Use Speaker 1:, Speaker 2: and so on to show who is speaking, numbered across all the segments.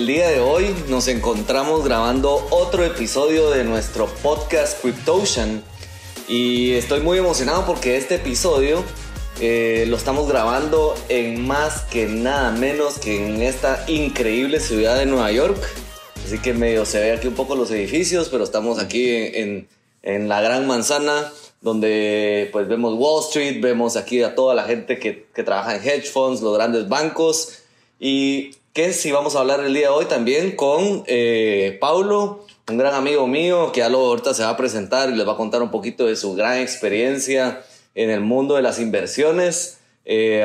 Speaker 1: El día de hoy nos encontramos grabando otro episodio de nuestro podcast Cryptocean y estoy muy emocionado porque este episodio eh, lo estamos grabando en más que nada menos que en esta increíble ciudad de Nueva York. Así que medio se ve aquí un poco los edificios, pero estamos aquí en, en la gran manzana donde pues vemos Wall Street, vemos aquí a toda la gente que, que trabaja en hedge funds, los grandes bancos y que si vamos a hablar el día de hoy también con eh, Paulo, un gran amigo mío que ya lo ahorita se va a presentar y les va a contar un poquito de su gran experiencia en el mundo de las inversiones. Eh,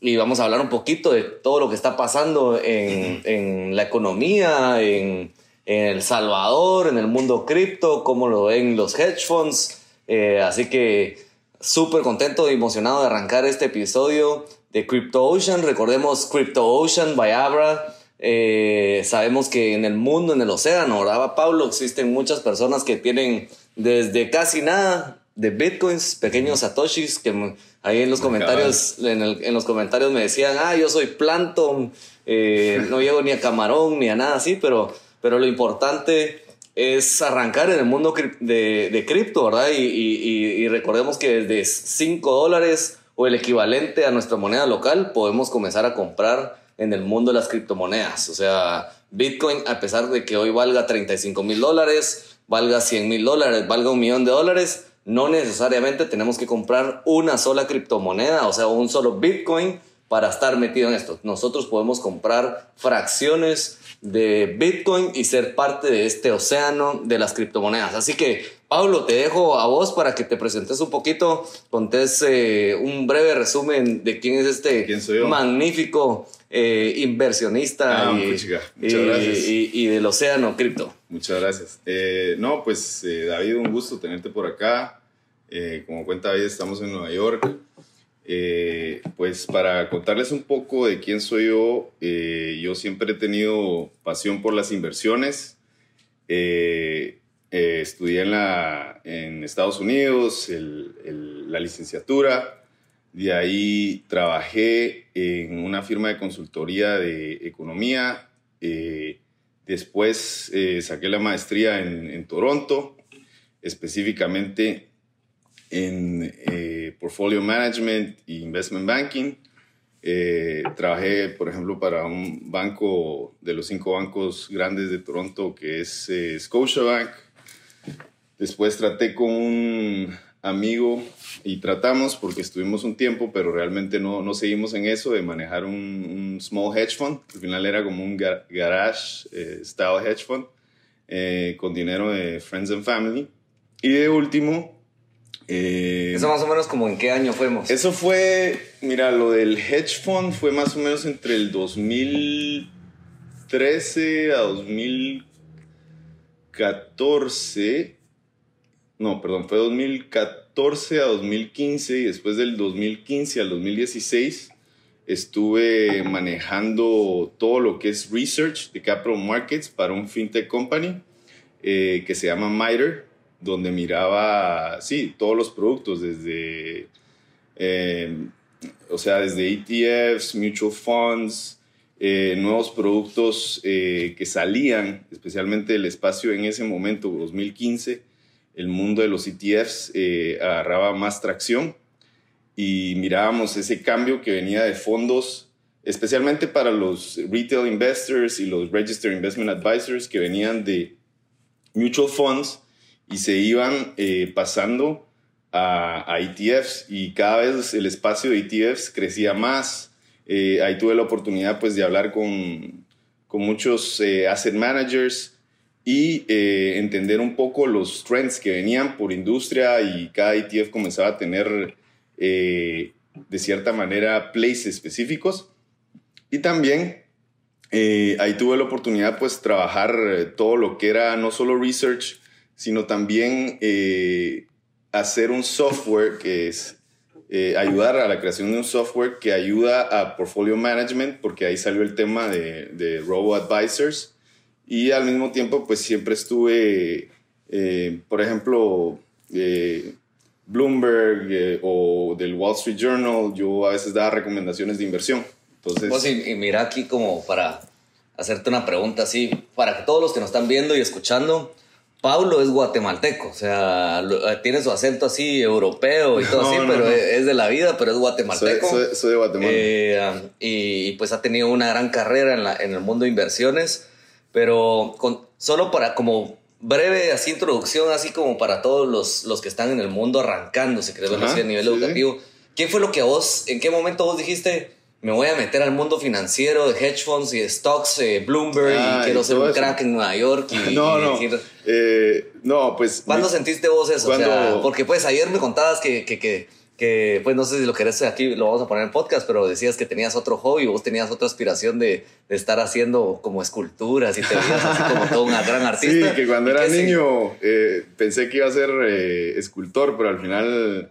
Speaker 1: y vamos a hablar un poquito de todo lo que está pasando en, en la economía, en, en, El Salvador, en el mundo cripto, cómo lo ven los hedge funds. Eh, así que súper contento y emocionado de arrancar este episodio de CryptoOcean. Recordemos CryptoOcean by Abra. Eh, sabemos que en el mundo, en el océano, ¿verdad, Pablo? Existen muchas personas que tienen desde casi nada de bitcoins, pequeños satoshis, que ahí en los comentarios, en, los comentarios me decían, ah, yo soy plankton, eh, no llego ni a camarón ni a nada así, pero, pero lo importante es arrancar en el mundo de, de cripto, ¿verdad? Y, y, recordemos que desde 5 dólares o el equivalente a nuestra moneda local podemos comenzar a comprar en el mundo las criptomonedas. O sea, Bitcoin, a pesar de que hoy valga 35 mil dólares, valga 100 mil dólares, valga un millón de dólares, no necesariamente tenemos que comprar una sola criptomoneda, o sea, un solo Bitcoin para estar metido en esto. Nosotros podemos comprar fracciones de Bitcoin y ser parte de este océano de las criptomonedas. Así que, Pablo, te dejo a vos para que te presentes un poquito, contés eh, un breve resumen de quién es este magnífico eh, inversionista
Speaker 2: ah,
Speaker 1: y, y, del océano cripto.
Speaker 2: Muchas gracias. Eh, no, pues David, un gusto tenerte por acá. Como cuenta David, estamos en Nueva York. Pues para contarles un poco de quién soy yo, yo siempre he tenido pasión por las inversiones. Estudié en, la, en Estados Unidos la licenciatura. De ahí trabajé en una firma de consultoría de economía. después saqué la maestría en, Toronto, específicamente en eh, portfolio management e investment banking. Eh, trabajé, por ejemplo, para un banco de los cinco bancos grandes de Toronto, que es eh, Scotiabank. Después traté con un amigo y tratamos, porque estuvimos un tiempo, pero realmente no, no seguimos en eso, de manejar un, un, small hedge fund. Al final era como un garage style hedge fund, con dinero de friends and family. Y de último,
Speaker 1: eh, ¿Eso más o menos como en qué año fuimos?
Speaker 2: Eso fue, mira, lo del hedge fund fue más o menos entre el 2013 a 2014. No, perdón, fue 2014 a 2015 y después del 2015 al 2016 estuve manejando todo lo que es research de capital markets para un fintech company eh, que se llama Miter donde miraba, sí, todos los productos, desde, em, o sea, desde ETFs, mutual funds, eh, nuevos productos eh, que salían, especialmente el espacio en ese momento, 2015, el mundo de los ETFs eh, agarraba más tracción y mirábamos ese cambio que venía de fondos, especialmente para los retail investors y los registered investment advisors que venían de mutual funds y se iban pasando a, ETFs y cada vez el espacio de ETFs crecía más. Eh, ahí tuve la oportunidad pues de hablar con, con muchos eh, asset managers y entender un poco los trends que venían por industria y cada ETF comenzaba a tener de cierta manera plays específicos. Y también ahí tuve la oportunidad pues trabajar todo lo que era no solo research, sino también eh, hacer un software que es eh, ayudar a la creación de un software que ayuda a portfolio management, porque ahí salió el tema de, de robo advisors. Y al mismo tiempo, pues siempre estuve, eh, por ejemplo, Bloomberg o del Wall Street Journal, yo a veces daba recomendaciones de inversión. Entonces,
Speaker 1: pues y, mira aquí como para hacerte una pregunta así, para que todos los que nos están viendo y escuchando, Pablo es guatemalteco, o sea, eh, tiene su acento así europeo y todo
Speaker 2: No,
Speaker 1: así,
Speaker 2: no,
Speaker 1: pero
Speaker 2: no.
Speaker 1: es, de la vida, pero es
Speaker 2: Soy,
Speaker 1: guatemalteco.
Speaker 2: soy- soy de Guatemala.
Speaker 1: Eh, y, pues ha tenido una gran carrera en, la- en el mundo de inversiones, pero con, solo para como breve así introducción, así como para todos los, los que están en el mundo arrancando, si querés verlo
Speaker 2: Ajá,
Speaker 1: así a nivel
Speaker 2: sí,
Speaker 1: educativo, ¿qué fue lo que a vos, en qué momento vos dijiste, me voy a meter al mundo financiero de hedge funds y de stocks, eh, Bloomberg,
Speaker 2: Ah,
Speaker 1: y quiero
Speaker 2: y
Speaker 1: ser un
Speaker 2: eso.
Speaker 1: crack en Nueva York? Y,
Speaker 2: no,
Speaker 1: y
Speaker 2: no.
Speaker 1: decir-
Speaker 2: Eh, no, pues.
Speaker 1: ¿Cuándo sentiste vos eso? O sea, porque pues ayer me contabas que, que, que, que, pues no sé si lo querés aquí, lo vamos a poner en podcast, pero decías que tenías otro hobby, vos tenías otra aspiración de, de estar haciendo como esculturas y te veías así como todo un gran
Speaker 2: Sí,
Speaker 1: artista.
Speaker 2: que cuando
Speaker 1: ¿Y
Speaker 2: era
Speaker 1: se-
Speaker 2: niño eh, pensé que iba a ser eh, escultor, pero al final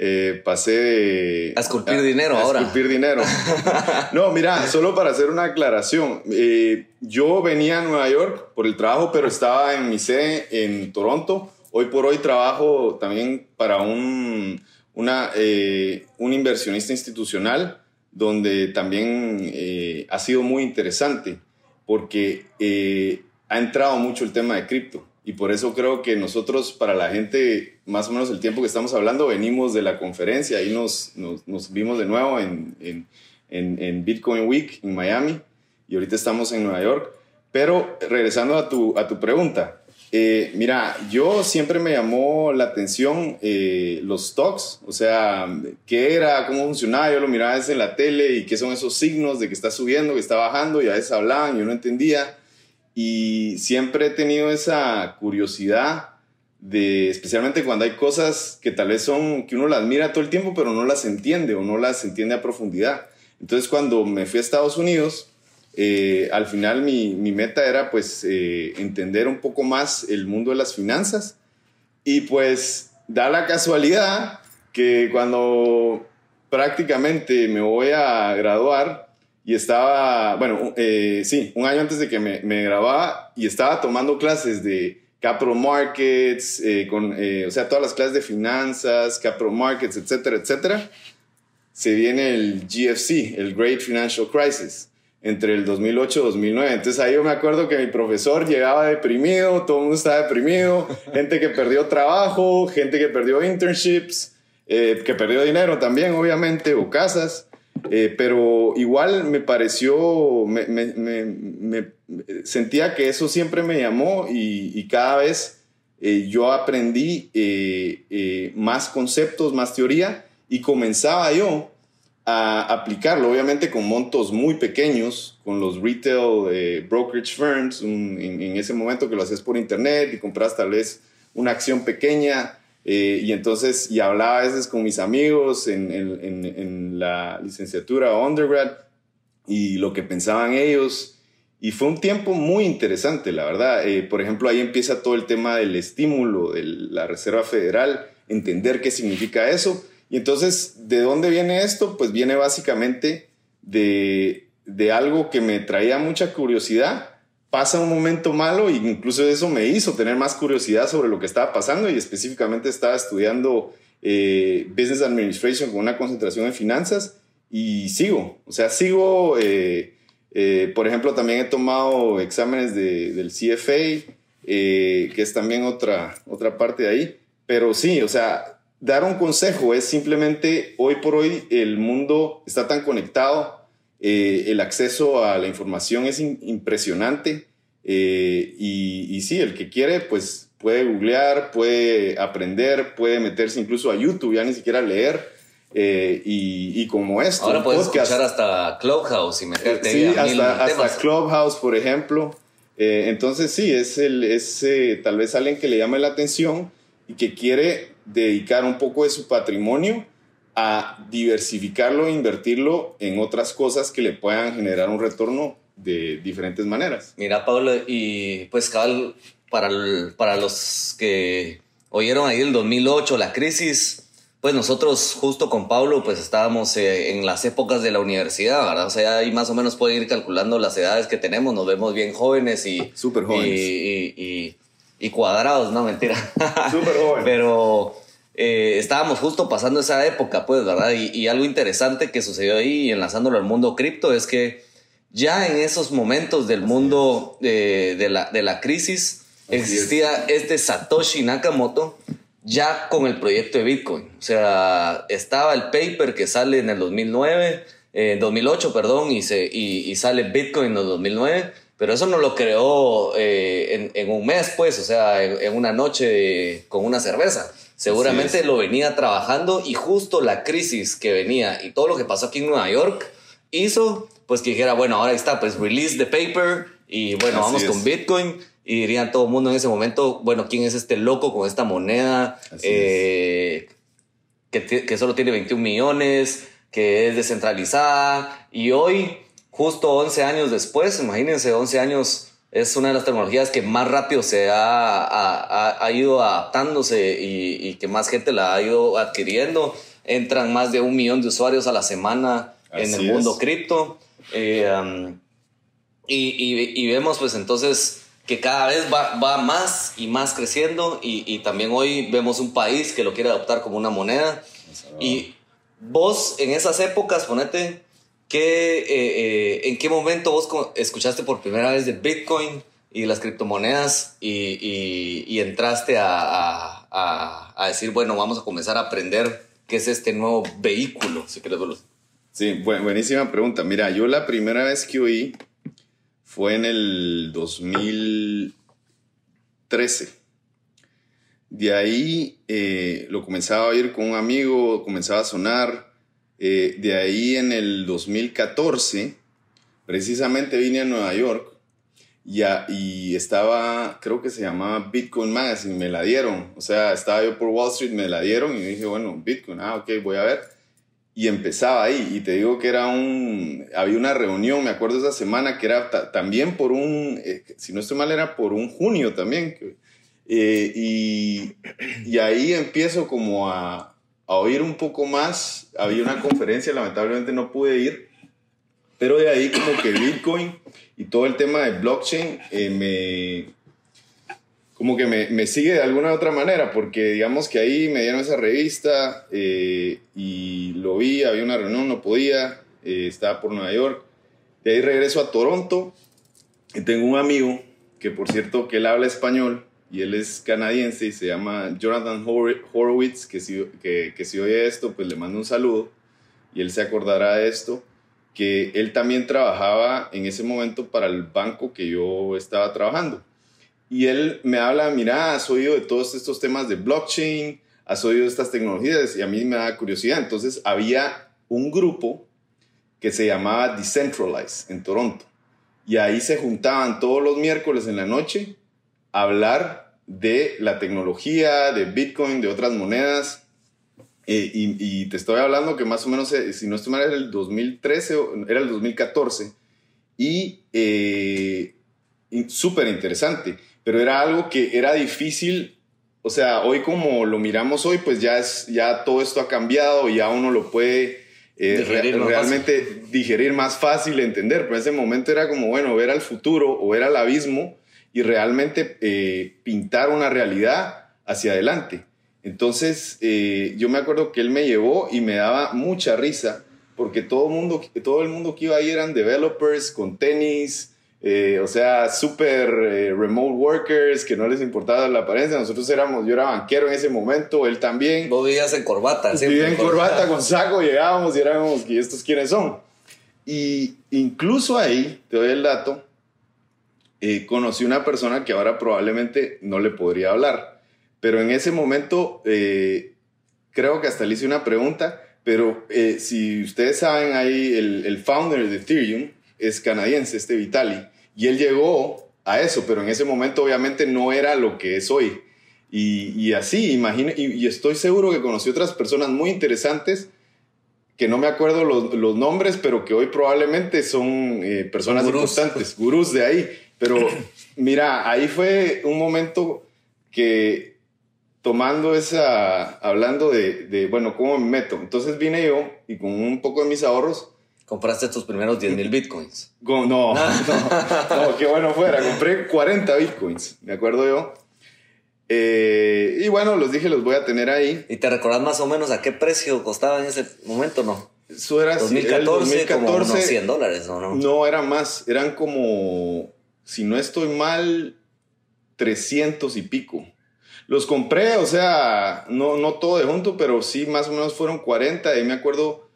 Speaker 2: eh, pasé de...
Speaker 1: A esculpir dinero ahora.
Speaker 2: esculpir dinero. No, mira, solo para hacer una aclaración. eh, yo venía a Nueva York por el trabajo, pero estaba en mi sede en Toronto. Hoy por hoy trabajo también para un, una, eh, un inversionista institucional donde también ha sido muy interesante porque ha entrado mucho el tema de cripto. Y por eso creo que nosotros, para la gente, más o menos el tiempo que estamos hablando, venimos de la conferencia. Ahí nos, nos, nos vimos de nuevo en, en, en, en Bitcoin Week en Miami y ahorita estamos en Nueva York. Pero regresando a tu, a tu pregunta, eh, mira, yo siempre me llamó la atención eh, los stocks, o sea, qué era, cómo funcionaba, yo lo miraba desde la tele y qué son esos signos de que está subiendo, que está bajando, y a veces hablaban, yo no entendía. Y siempre he tenido esa curiosidad de, especialmente cuando hay cosas que tal vez son, que uno las mira todo el tiempo, pero no las entiende o no las entiende a profundidad. Entonces cuando me fui a Estados Unidos, eh, al final mi, mi, meta era pues eh, entender un poco más el mundo de las finanzas y pues da la casualidad que cuando prácticamente me voy a graduar, y estaba, bueno, eh, sí, un año antes de que me, me grababa y estaba tomando clases de capital markets, eh, con, eh, o sea, todas las clases de finanzas, capital markets, etcétera, etcétera. Se viene el GFC, el Great Financial Crisis, entre el 2008 y 2009. Entonces ahí yo me acuerdo que mi profesor llegaba deprimido, todo el mundo estaba deprimido, gente que perdió trabajo, gente que perdió internships, eh, que perdió dinero también, obviamente, o casas. Eh, pero igual me pareció, me, me, me, me, sentía que eso siempre me llamó y, y cada vez eh, yo aprendí eh, más conceptos, más teoría y comenzaba yo a aplicarlo, obviamente con montos muy pequeños, con los retail eh, brokerage firms, un, en, en, ese momento que lo hacías por internet y compras tal vez una acción pequeña eh, y entonces, y hablaba a veces con mis amigos en, la licenciatura o undergrad y lo que pensaban ellos. Y fue un tiempo muy interesante, la verdad. Eh, por ejemplo, ahí empieza todo el tema del estímulo de la Reserva Federal, entender qué significa eso. Y entonces, ¿de dónde viene esto? Pues viene básicamente de, de algo que me traía mucha curiosidad pasa un momento malo e incluso eso me hizo tener más curiosidad sobre lo que estaba pasando y específicamente estaba estudiando eh, Business Administration con una concentración en finanzas y sigo, o sea, sigo, eh, eh, por ejemplo, también he tomado exámenes de, del CFA, eh, que es también otra, otra parte de ahí, pero sí, o sea, dar un consejo es simplemente, hoy por hoy el mundo está tan conectado eh, el acceso a la información es impresionante eh, y, y, sí, el que quiere pues puede googlear, puede aprender, puede meterse incluso a YouTube, ya ni siquiera leer eh, y, y, como esto.
Speaker 1: Ahora puedes podcast, escuchar hasta Clubhouse y meterte
Speaker 2: sí,
Speaker 1: a
Speaker 2: hasta,
Speaker 1: mil
Speaker 2: hasta
Speaker 1: temas.
Speaker 2: Clubhouse, por ejemplo. Entonces sí, es, el, es tal vez alguien que le llame la atención y que quiere dedicar un poco de su patrimonio a diversificarlo e invertirlo en otras cosas que le puedan generar un retorno de diferentes maneras.
Speaker 1: Mira, Pablo, y pues cabal, para, el, para los que oyeron ahí el 2008, la crisis, pues nosotros justo con Pablo pues estábamos eh, en las épocas de la universidad, ¿verdad? O sea, ahí más o menos pueden ir calculando las edades que tenemos, nos vemos bien jóvenes y...
Speaker 2: Súper jóvenes.
Speaker 1: Y, y, y, y, cuadrados, no, mentira.
Speaker 2: Súper jóvenes.
Speaker 1: Pero eh, estábamos justo pasando esa época, pues, ¿verdad? Y, y, algo interesante que sucedió ahí, enlazándolo al mundo cripto, es que ya en esos momentos del mundo de, de, la, de la crisis existía este Satoshi Nakamoto ya con el proyecto de Bitcoin. O sea, estaba el paper que sale en el 2009, eh, 2008, perdón, y, se, y, y, sale Bitcoin en el 2009, pero eso no lo creó eh, en, en, un mes, pues, o sea, en, en una noche con una cerveza. Seguramente lo venía trabajando y justo la crisis que venía y todo lo que pasó aquí en Nueva York hizo pues que dijera, bueno, ahora está, pues release the paper y bueno, Así vamos es. con Bitcoin. Y dirían todo el mundo en ese momento, bueno, ¿quién es este loco con esta moneda eh, que, que, solo tiene 21 millones, que es descentralizada? Y hoy, justo 11 años después, imagínense, 11 años es una de las tecnologías que más rápido se ha, ha, ha ido adaptándose y, y, que más gente la ha ido adquiriendo. Entran más de un millón de usuarios a la semana Así en el mundo cripto. Eh, um, y, y, y, vemos pues entonces que cada vez va, va más y más creciendo y, y, también hoy vemos un país que lo quiere adoptar como una moneda. Y vos en esas épocas, ponete, ¿qué, eh, eh, ¿en qué momento vos escuchaste por primera vez de Bitcoin y las criptomonedas y, y entraste a, a, decir, bueno, vamos a comenzar a aprender qué es este nuevo vehículo, si quieres verlo?
Speaker 2: Sí, buenísima pregunta. Mira, yo la primera vez que oí fue en el 2013. De ahí eh, lo comenzaba a oír con un amigo, comenzaba a sonar. Eh, de ahí en el 2014, precisamente vine a Nueva York ya, y estaba, creo que se llamaba Bitcoin Magazine, me la dieron. O sea, estaba yo por Wall Street, me la dieron y dije, bueno, Bitcoin, ah, ok, voy a ver y empezaba ahí. Y te digo que era un, había una reunión, me acuerdo esa semana, que era también por un, eh, si no estoy mal, era por un junio también. Eh, y, y, ahí empiezo como a, a, oír un poco más. Había una conferencia, lamentablemente no pude ir, pero de ahí como que Bitcoin y todo el tema de blockchain eh, me, como que me, me, sigue de alguna u otra manera, porque digamos que ahí me dieron esa revista eh, y lo vi, había una reunión, no podía, eh, estaba por Nueva York. De ahí regreso a Toronto y tengo un amigo que por cierto que él habla español y él es canadiense y se llama Jonathan Horowitz, que si, que, que si oye esto, pues le mando un saludo y él se acordará de esto, que él también trabajaba en ese momento para el banco que yo estaba trabajando. Y él me habla, mira, has oído de todos estos temas de blockchain, has oído de estas tecnologías y a mí me da curiosidad. Entonces había un grupo que se llamaba Decentralize en Toronto. Y ahí se juntaban todos los miércoles en la noche hablar de la tecnología, de Bitcoin, de otras monedas. Eh, y, y, te estoy hablando que más o menos, eh, si no estoy mal, era el 2013 o era el 2014. Y eh, súper interesante pero era algo que era difícil, o sea, hoy como lo miramos hoy, pues ya, es, ya todo esto ha cambiado y ya uno lo puede eh, digerir re realmente fácil. digerir más fácil, entender, pero en ese momento era como, bueno, ver al futuro o ver al abismo y realmente eh, pintar una realidad hacia adelante. Entonces, eh, yo me acuerdo que él me llevó y me daba mucha risa porque todo, mundo, todo el mundo que iba ahí eran developers con tenis, eh, o sea, súper eh, remote workers que no les importaba la apariencia. Nosotros éramos, yo era banquero en ese momento, él también.
Speaker 1: Vos vivías en corbata,
Speaker 2: Vivía en corbata, con saco, llegábamos y éramos, ¿y estos quiénes son? Y incluso ahí, te doy el dato, eh, conocí una persona que ahora probablemente no le podría hablar, pero en ese momento eh, creo que hasta le hice una pregunta, pero eh, si ustedes saben ahí, el, el founder de Ethereum, es canadiense, este Vitali, y él llegó a eso, pero en ese momento obviamente no era lo que es hoy. Y, y así, imagino, y, y, estoy seguro que conocí otras personas muy interesantes que no me acuerdo los, los nombres, pero que hoy probablemente son eh, personas gurús. importantes, gurús de ahí. Pero mira, ahí fue un momento que tomando esa, hablando de, de, bueno, ¿cómo me meto? Entonces vine yo y con un poco de mis ahorros
Speaker 1: compraste tus primeros 10 mil bitcoins.
Speaker 2: No, no, no, qué bueno fuera. Compré 40 bitcoins, me acuerdo yo. Eh, y bueno, los dije, los voy a tener ahí.
Speaker 1: ¿Y te recordás más o menos a qué precio costaba en ese momento, no?
Speaker 2: Eso era
Speaker 1: 2014, como unos 100 dólares, ¿no? ¿no?
Speaker 2: No, era más. Eran como, si no estoy mal, 300 y pico. Los compré, o sea, no, no todo de junto, pero sí más o menos fueron 40. Y me acuerdo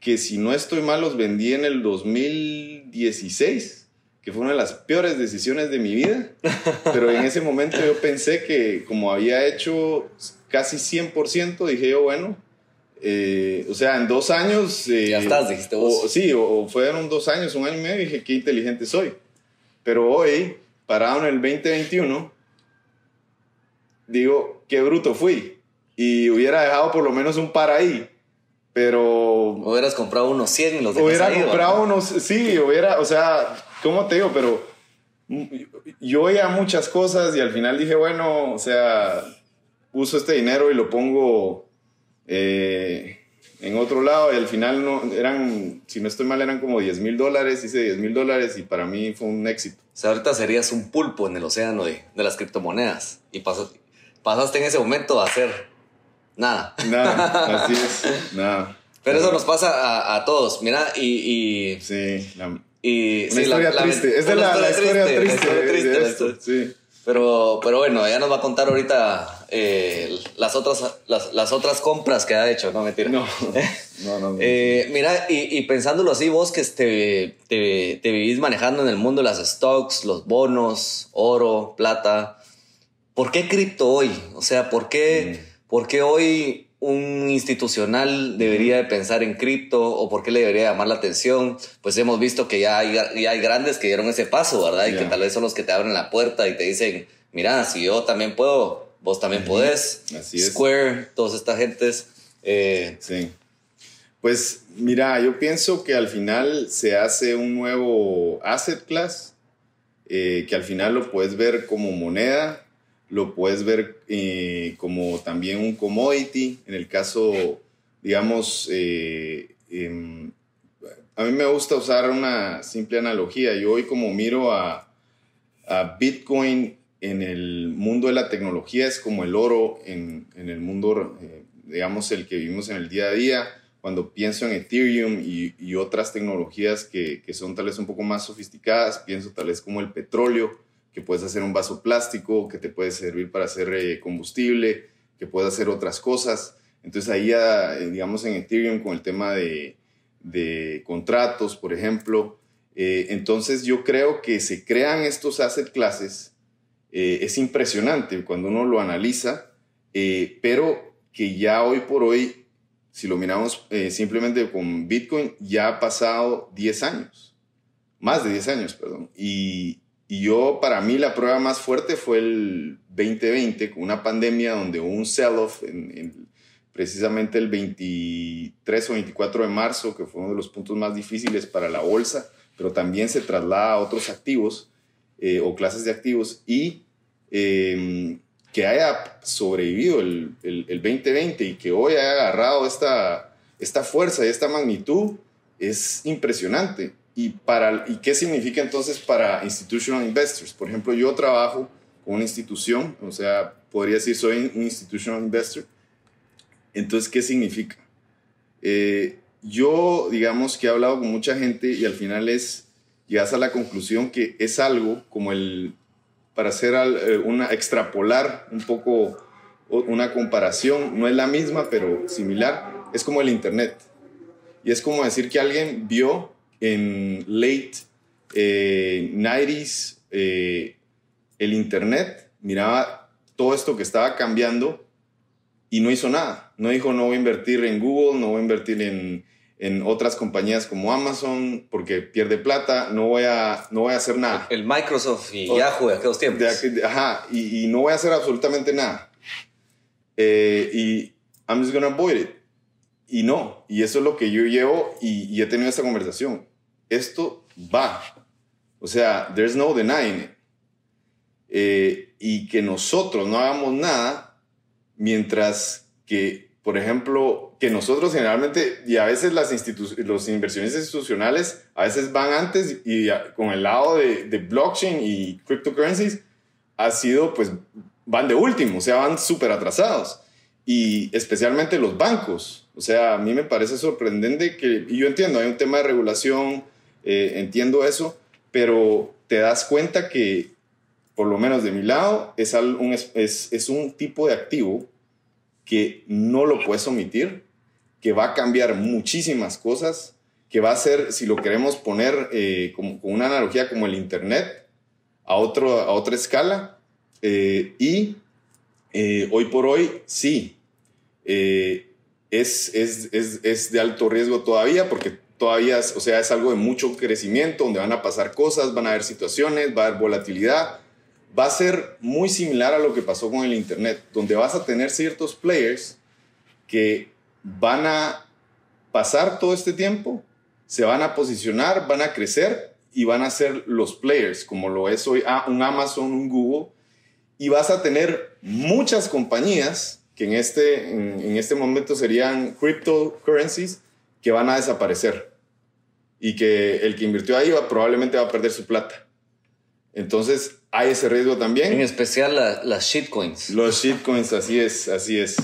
Speaker 2: que si no estoy mal, los vendí en el 2016, que fue una de las peores decisiones de mi vida. Pero en ese momento yo pensé que como había hecho casi 100%, dije yo, bueno, eh, o sea, en dos años...
Speaker 1: Eh, ya estás, dijiste vos.
Speaker 2: O, sí, o, fueron dos años, un año y medio, dije, qué inteligente soy. Pero hoy, parado en el 2021, digo, qué bruto fui. Y hubiera dejado por lo menos un par ahí. Pero...
Speaker 1: Hubieras comprado unos 100 y los
Speaker 2: Hubiera comprado unos... Sí, hubiera... O sea, ¿cómo te digo? Pero yo oía muchas cosas y al final dije, bueno, o sea, uso este dinero y lo pongo eh, en otro lado y al final no, eran, si no estoy mal, eran como 10 mil dólares, hice 10 mil dólares y para mí fue un éxito.
Speaker 1: O sea, ahorita serías un pulpo en el océano de, de las criptomonedas y pasaste, pasaste en ese momento a hacer nada.
Speaker 2: Nada, así es, nada.
Speaker 1: Pero eso nos pasa a, todos, mira, y...
Speaker 2: y sí,
Speaker 1: y,
Speaker 2: una historia triste. es de la, historia triste. sí.
Speaker 1: Pero, pero bueno, ella nos va a contar ahorita eh, las, otras, las, otras compras que ha hecho, ¿no? Mentira.
Speaker 2: No, no, no.
Speaker 1: Eh, mira, y, pensándolo así, vos que te, te, te, vivís manejando en el mundo las stocks, los bonos, oro, plata, ¿por qué cripto hoy? O sea, ¿por qué, mm. ¿por qué hoy un institucional debería de pensar en cripto o por qué le debería llamar la atención? Pues hemos visto que ya hay, hay grandes que dieron ese paso, ¿verdad? Y que tal vez son los que te abren la puerta y te dicen, mira, si yo también puedo, vos también podés.
Speaker 2: Así es.
Speaker 1: Square, todas estas gentes. Eh,
Speaker 2: sí. Pues mira, yo pienso que al final se hace un nuevo asset class, eh, que al final lo puedes ver como moneda lo puedes ver eh, como también un commodity. En el caso, digamos, eh, em, a mí me gusta usar una simple analogía. Yo hoy como miro a, Bitcoin en el mundo de la tecnología es como el oro en, el mundo, eh, digamos, el que vivimos en el día a día. Cuando pienso en Ethereum y, otras tecnologías que, que, son tal vez un poco más sofisticadas, pienso tal vez como el petróleo que puedes hacer un vaso plástico, que te puede servir para hacer eh, combustible, que puedes hacer otras cosas. Entonces ahí, eh, digamos, en Ethereum con el tema de, contratos, por ejemplo, eh, entonces yo creo que se crean estos asset classes, es impresionante cuando uno lo analiza, pero que ya hoy por hoy, si lo miramos simplemente con Bitcoin, ya ha pasado 10 años, más de 10 años, perdón, y, y yo, para mí, la prueba más fuerte fue el 2020, con una pandemia donde hubo un sell-off en, precisamente el 23 o 24 de marzo, que fue uno de los puntos más difíciles para la bolsa, pero también se traslada a otros activos eh, o clases de activos y em, que haya sobrevivido el, el, el, 2020 y que hoy haya agarrado esta, esta fuerza y esta magnitud es impresionante. ¿Y, para, ¿Y qué significa entonces para institutional investors? Por ejemplo, yo trabajo con una institución, o sea, podría decir soy un institutional investor. Entonces, ¿qué significa? Eh, yo, digamos que he hablado con mucha gente y al final es, llegas a la conclusión que es algo como el, para hacer eh, una, extrapolar un poco una comparación, no es la misma, pero similar, es como el Internet. Y es como decir que alguien vio en late 90s eh, eh, el Internet, miraba todo esto que estaba cambiando y no hizo nada. No dijo, no voy a invertir en Google, no voy a invertir en, en otras compañías como Amazon porque pierde plata, no voy a, no voy a hacer nada.
Speaker 1: El Microsoft y Yahoo de aquellos tiempos.
Speaker 2: ajá, y, no voy a hacer absolutamente nada. Eh, y I'm just gonna avoid it. Y no, y eso es lo que yo llevo y, he tenido esta conversación. Esto va. O sea, there's no denying it. Eh, y que nosotros no hagamos nada mientras que, por ejemplo, que nosotros generalmente, y a veces las los inversiones institucionales, a veces van antes y con el lado de, de blockchain y cryptocurrencies, ha sido, pues, van de último, o sea, van súper atrasados. y especialmente los bancos. O sea, a mí me parece sorprendente que, y yo entiendo, hay un tema de regulación, eh, entiendo eso, pero te das cuenta que, por lo menos de mi lado, es un, es, es un tipo de activo que no lo puedes omitir, que va a cambiar muchísimas cosas, que va a ser, si lo queremos poner eh, como, con una analogía como el Internet, a, otro, a otra escala, eh, y eh, hoy por hoy sí, es, es, es, es, de alto riesgo todavía porque todavía, o sea, es algo de mucho crecimiento, donde van a pasar cosas, van a haber situaciones, va a haber volatilidad, va a ser muy similar a lo que pasó con el Internet, donde vas a tener ciertos players que van a pasar todo este tiempo, se van a posicionar, van a crecer y van a ser los players, como lo es hoy un Amazon, un Google, y vas a tener muchas compañías que en este, en, este momento serían cryptocurrencies que van a desaparecer y que el que invirtió ahí va, probablemente va a perder su plata. Entonces, hay ese riesgo también.
Speaker 1: En especial las shitcoins.
Speaker 2: Los shitcoins, así es, así es.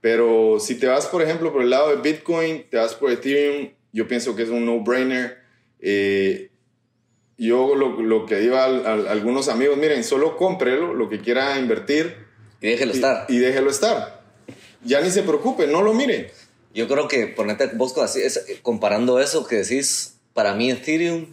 Speaker 2: Pero si te vas, por ejemplo, por el lado de Bitcoin, te vas por Ethereum, yo pienso que es un no-brainer. Eh, yo lo, lo, que digo a, algunos amigos, miren, solo cómprelo, lo que quiera invertir.
Speaker 1: Y déjelo estar.
Speaker 2: Y déjelo estar. Ya ni se preocupe, no lo mire.
Speaker 1: Yo creo que ponerte vos así, es, comparando eso que decís, para mí Ethereum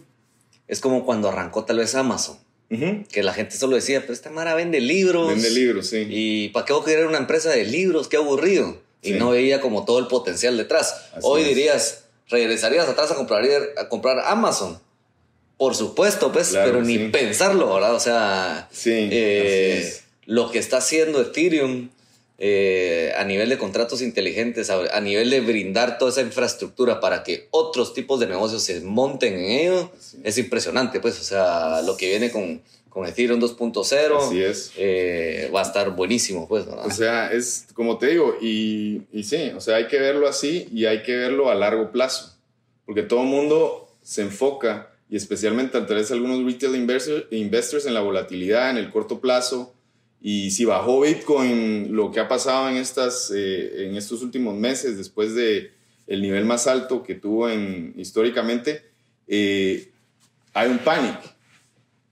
Speaker 1: es como cuando arrancó tal vez Amazon. Que la gente solo decía, pero esta Mara vende libros.
Speaker 2: Vende libros, sí.
Speaker 1: ¿Y para qué voy a una empresa de libros? Qué aburrido. Y no veía como todo el potencial detrás. Hoy dirías, regresarías atrás a comprar, a comprar Amazon. Por supuesto, pues, pero ni pensarlo, ¿verdad? O sea, eh, lo que está haciendo Ethereum eh, a nivel de contratos inteligentes, a, nivel de brindar toda esa infraestructura para que otros tipos de negocios se monten en ello, es impresionante, pues, o sea, lo que viene con, con Ethereum 2.0
Speaker 2: es.
Speaker 1: Eh, va a estar buenísimo, pues.
Speaker 2: O sea, es como te digo, y, y sí, o sea, hay que verlo así y hay que verlo a largo plazo, porque todo el mundo se enfoca, y especialmente a través de algunos retail investors en la volatilidad, en el corto plazo, y si bajó Bitcoin, lo que ha pasado en, estas, eh, en estos últimos meses, después de el nivel más alto que tuvo en, históricamente, eh, hay un pánico.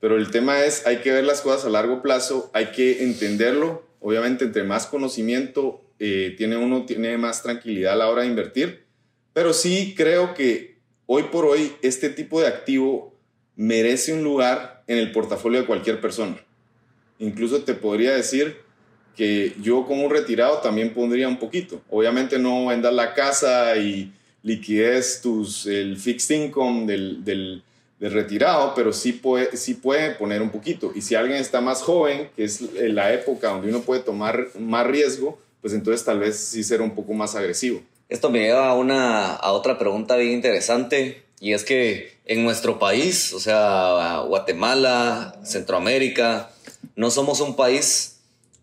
Speaker 2: Pero el tema es, hay que ver las cosas a largo plazo, hay que entenderlo. Obviamente, entre más conocimiento eh, tiene uno, tiene más tranquilidad a la hora de invertir. Pero sí creo que hoy por hoy este tipo de activo merece un lugar en el portafolio de cualquier persona. Incluso te podría decir que yo como un retirado también pondría un poquito. Obviamente no vender la casa y liquidez tus, el fixed income del, del, retirado, pero sí puede, sí puede poner un poquito. Y si alguien está más joven, que es la época donde uno puede tomar más riesgo, pues entonces tal vez sí será un poco más agresivo.
Speaker 1: Esto me lleva a, una, a otra pregunta bien interesante y es que en nuestro país, o sea, Guatemala, Centroamérica, no somos un país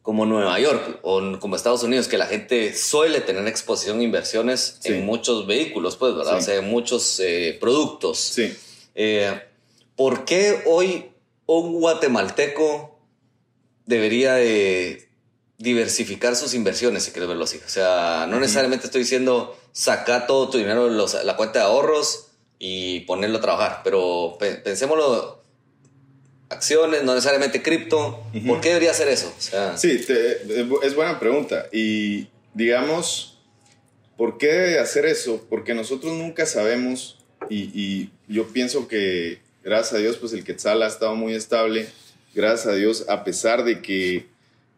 Speaker 1: como Nueva York o como Estados Unidos, que la gente suele tener exposición a inversiones en muchos vehículos, pues, ¿verdad? O sea, en muchos eh, productos.
Speaker 2: Sí.
Speaker 1: Eh, ¿Por qué hoy un guatemalteco debería de diversificar sus inversiones, si quieres verlo así? O sea, no necesariamente estoy diciendo saca todo tu dinero de la cuenta de ahorros y ponerlo a trabajar, pero pensémoslo acciones, no necesariamente cripto. ¿Por qué debería hacer eso?
Speaker 2: Sí, es buena pregunta. Y digamos, ¿por qué debe hacer eso? Porque nosotros nunca sabemos y, yo pienso que gracias a Dios, pues el Quetzal ha estado muy estable. Gracias a Dios, a pesar de que,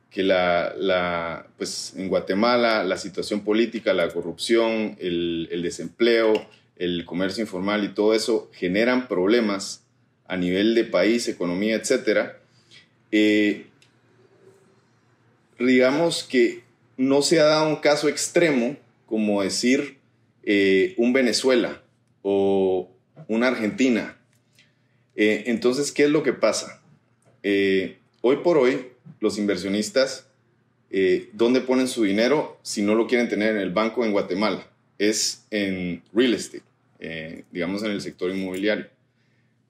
Speaker 2: que la, la, pues en Guatemala la situación política, la corrupción, el, el desempleo, el comercio informal y todo eso generan problemas a nivel de país, economía, etcétera, eh, digamos que no se ha dado un caso extremo como decir eh, un Venezuela o una Argentina. Eh, entonces, ¿qué es lo que pasa? hoy por hoy, los inversionistas, ¿dónde ponen su dinero si no lo quieren tener en el banco en Guatemala? Es en real estate, digamos en el sector inmobiliario.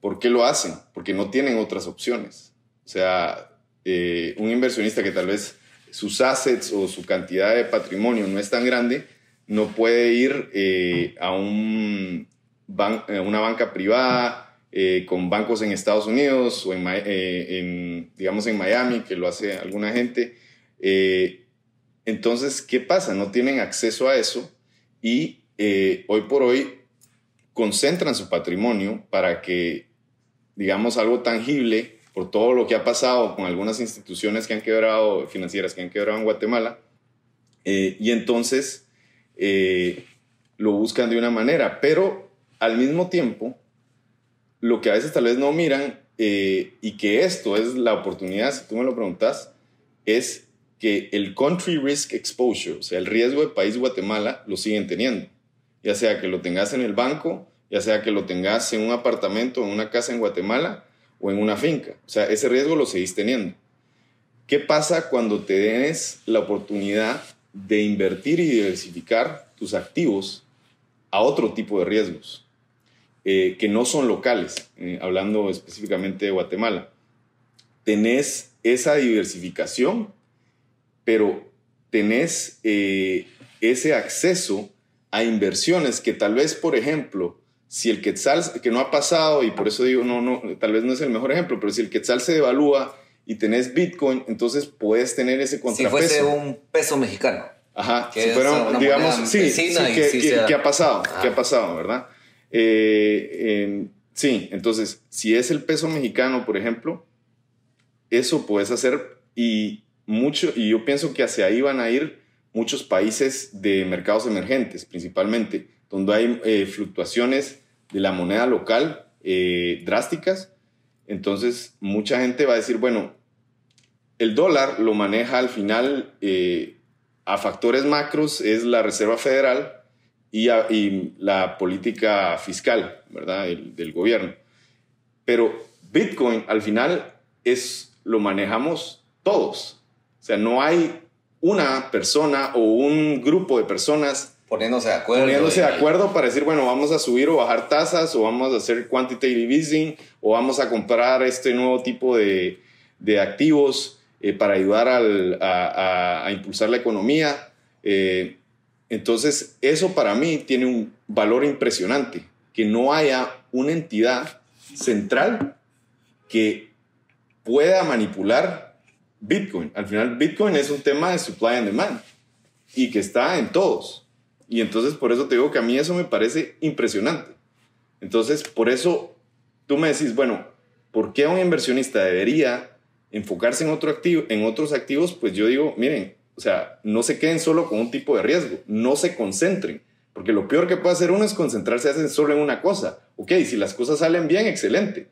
Speaker 2: ¿Por qué lo hacen? Porque no tienen otras opciones. O sea, eh, un inversionista que tal vez sus assets o su cantidad de patrimonio no es tan grande, no puede ir eh, a un una banca privada con bancos en Estados Unidos o en, digamos en Miami, que lo hace alguna gente. entonces, ¿qué pasa? No tienen acceso a eso y hoy por hoy concentran su patrimonio para que, digamos, algo tangible por todo lo que ha pasado con algunas instituciones que han quebrado, financieras que han quebrado en Guatemala, eh, y entonces eh, lo buscan de una manera, pero al mismo tiempo, lo que a veces tal vez no miran, eh, y que esto es la oportunidad, si tú me lo preguntas, es que el country risk exposure, o sea, el riesgo de país Guatemala, lo siguen teniendo. Ya sea que lo tengas en el banco, ya sea que lo tengas en un apartamento, en una casa en Guatemala o en una finca. O sea, ese riesgo lo seguís teniendo. ¿Qué pasa cuando te des la oportunidad de invertir y diversificar tus activos a otro tipo de riesgos eh, que no son locales, eh, hablando específicamente de Guatemala? Tenés esa diversificación, pero tenés eh, ese acceso a inversiones que tal vez, por ejemplo, si el quetzal, que no ha pasado, y por eso digo, no, no, tal vez no es el mejor ejemplo, pero si el quetzal se devalúa y tenés Bitcoin, entonces puedes tener ese contrapeso.
Speaker 1: Si fuese un peso mexicano.
Speaker 2: Ajá, si fuera, digamos, sí, sí, que, ha pasado, ¿Qué ha pasado, ¿verdad? Eh, sí, entonces, si es el peso mexicano, por ejemplo, eso puedes hacer y mucho, y yo pienso que hacia ahí van a ir muchos países de mercados emergentes, principalmente, donde hay eh, fluctuaciones de la moneda local eh, drásticas. Entonces, mucha gente va a decir, bueno, el dólar lo maneja al final eh, a factores macros, es la Reserva Federal y, la política fiscal, ¿verdad?, del gobierno. Pero Bitcoin al final es, lo manejamos todos. O sea, no hay una persona o un grupo de personas
Speaker 1: poniéndose de acuerdo.
Speaker 2: Poniéndose de acuerdo para decir, bueno, vamos a subir o bajar tasas o vamos a hacer quantitative easing o vamos a comprar este nuevo tipo de, de activos eh, para ayudar al, a, a, impulsar la economía. Eh, entonces, eso para mí tiene un valor impresionante, que no haya una entidad central que pueda manipular Bitcoin. Al final, Bitcoin es un tema de supply and demand y que está en todos. Y entonces, por eso te digo que a mí eso me parece impresionante. Entonces, por eso tú me decís, bueno, ¿por qué un inversionista debería enfocarse en, otro activo, en otros activos? Pues yo digo, miren, o sea, no se queden solo con un tipo de riesgo, no se concentren. Porque lo peor que puede hacer uno es concentrarse solo en una cosa. Ok, si las cosas salen bien, excelente.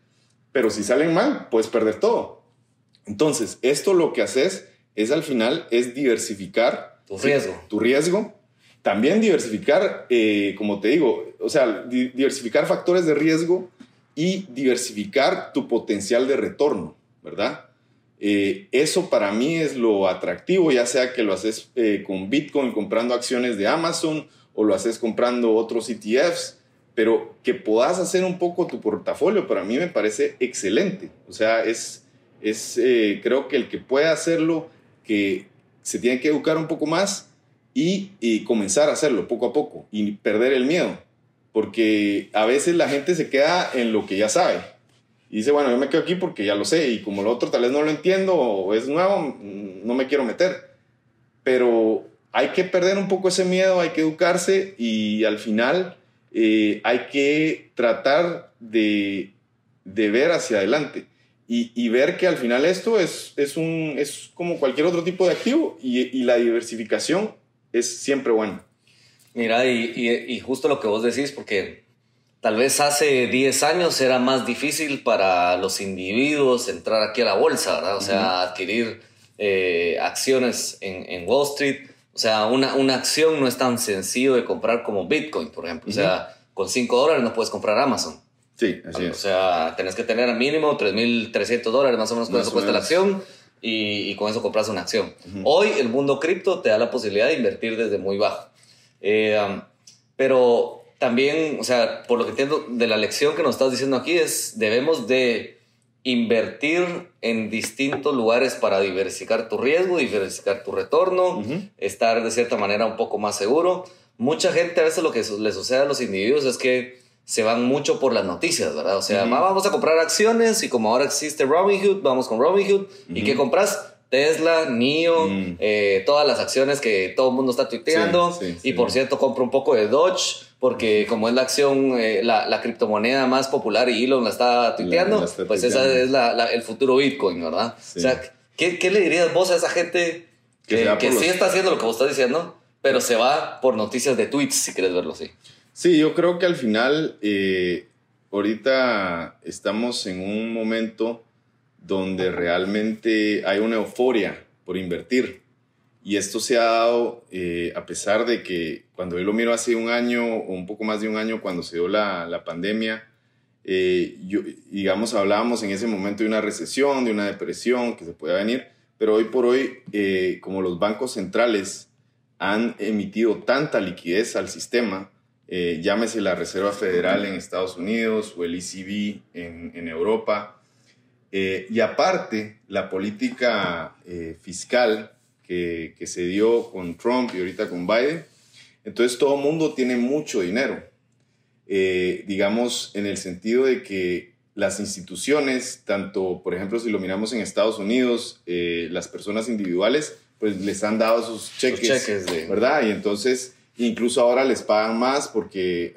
Speaker 2: Pero si salen mal, puedes perder todo. Entonces, esto lo que haces es al final es diversificar
Speaker 1: tu riesgo.
Speaker 2: Tu riesgo. También diversificar, eh, como te digo, o sea, diversificar factores de riesgo y diversificar tu potencial de retorno, ¿verdad? Eh, eso para mí es lo atractivo, ya sea que lo haces eh, con Bitcoin comprando acciones de Amazon o lo haces comprando otros ETFs, pero que puedas hacer un poco tu portafolio, para mí me parece excelente. O sea, es, es creo que el que puede hacerlo, que se tiene que educar un poco más y, comenzar a hacerlo poco a poco y perder el miedo. Porque a veces la gente se queda en lo que ya sabe. Y dice, bueno, yo me quedo aquí porque ya lo sé y como lo otro tal vez no lo entiendo o es nuevo, mm, no me quiero meter. Pero hay que perder un poco ese miedo, hay que educarse y al final eh, hay que tratar de, de ver hacia adelante y, ver que al final esto es, es, un, es como cualquier otro tipo de activo y, la diversificación es siempre buena.
Speaker 1: Mira, y, justo lo que vos decís, porque tal vez hace 10 años era más difícil para los individuos entrar aquí a la bolsa, ¿verdad? O sea, adquirir eh, acciones en, en, Wall Street. O sea, una, una acción no es tan sencillo de comprar como Bitcoin, por ejemplo. O sea, con 5 dólares no puedes comprar Amazon.
Speaker 2: Sí, así es.
Speaker 1: O sea, tenés que tener al mínimo 3.300 dólares más o menos eso cuesta la acción y, con eso compras una acción. Hoy el mundo cripto te da la posibilidad de invertir desde muy bajo. Eh, um, pero también, o sea, por lo que entiendo de la lección que nos estás diciendo aquí es, debemos de invertir en distintos lugares para diversificar tu riesgo, diversificar tu retorno, estar de cierta manera un poco más seguro. Mucha gente a veces lo que le sucede a los individuos es que se van mucho por las noticias, ¿verdad? O sea, vamos a comprar acciones y como ahora existe Robinhood, vamos con Robinhood. ¿Y qué compras? Tesla, NIO, mm. eh, todas las acciones que todo el mundo está tuiteando. y por cierto, compro un poco de Dodge, porque como es la acción, eh, la, criptomoneda más popular y Elon la está tuiteando, pues esa es el futuro Bitcoin, ¿verdad? O sea, ¿qué, le dirías vos a esa gente que, sí está haciendo lo que vos estás diciendo, pero se va por noticias de tweets, si quieres verlo así?
Speaker 2: Sí, yo creo que al final, eh, ahorita estamos en un momento donde realmente hay una euforia por invertir. Y esto se ha dado eh, a pesar de que cuando yo lo miro hace un año o un poco más de un año, cuando se dio la, la pandemia, eh, yo, digamos, hablábamos en ese momento de una recesión, de una depresión que se puede venir, pero hoy por hoy, eh, como los bancos centrales han emitido tanta liquidez al sistema, llámese la Reserva Federal en Estados Unidos o el ECB en, en Europa, eh, y aparte, la política eh, fiscal que, que, se dio con Trump y ahorita con Biden, entonces todo el mundo tiene mucho dinero. Eh, digamos, en el sentido de que las instituciones, tanto, por ejemplo, si lo miramos en Estados Unidos, las personas individuales, pues les han dado sus cheques, ¿verdad? Y entonces, incluso ahora les pagan más porque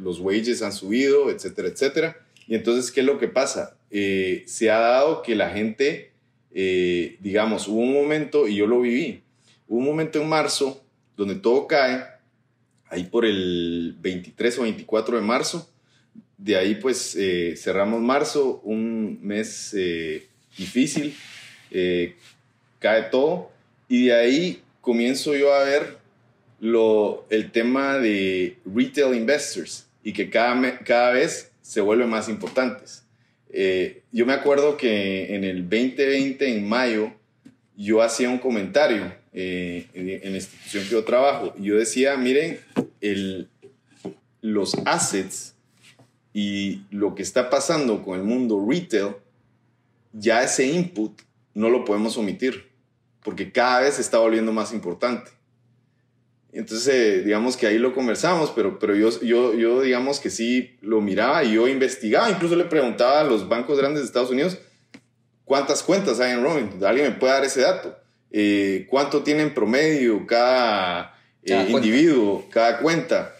Speaker 2: los wages han subido, etcétera, etcétera. Y entonces, ¿qué es lo que pasa? Eh, se ha dado que la gente, eh, digamos, hubo un momento, y yo lo viví, hubo un momento en marzo donde todo cae, ahí por el 23 o 24 de marzo, de ahí pues eh, cerramos marzo, un mes difícil, cae todo, y de ahí comienzo yo a ver lo, el tema de retail investors y que cada, cada vez se vuelven más importantes. Eh, yo me acuerdo que en el 2020, en mayo, yo hacía un comentario eh, en, la institución que yo trabajo. Y yo decía, miren, el, los assets y lo que está pasando con el mundo retail, ya ese input no lo podemos omitir, porque cada vez se está volviendo más importante. Entonces, eh, digamos que ahí lo conversamos, pero, pero yo, yo, yo, digamos que sí lo miraba y yo investigaba, incluso le preguntaba a los bancos grandes de Estados Unidos cuántas cuentas hay en Robin. ¿Alguien me puede dar ese dato? Eh, ¿Cuánto tiene en promedio cada, eh, individuo, cada cuenta?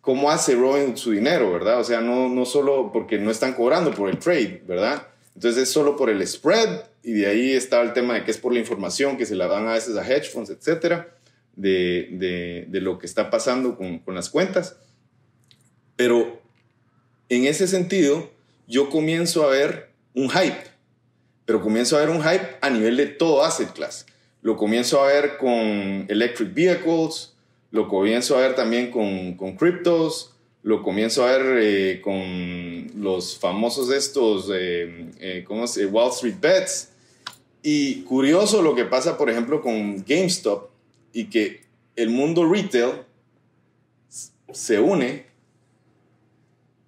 Speaker 2: ¿Cómo hace Robin su dinero, verdad? O sea, no, no solo porque no están cobrando por el trade, ¿verdad? Entonces es solo por el spread y de ahí está el tema de que es por la información que se la dan a veces a hedge funds, etcétera de, lo que está pasando con, las cuentas. Pero en ese sentido, yo comienzo a ver un hype, pero comienzo a ver un hype a nivel de todo asset class. Lo comienzo a ver con electric vehicles, lo comienzo a ver también con, con cryptos, lo comienzo a ver eh, con los famosos estos, eh, eh, ¿cómo se Wall Street Bets. Y curioso lo que pasa, por ejemplo, con GameStop, y que el mundo retail se une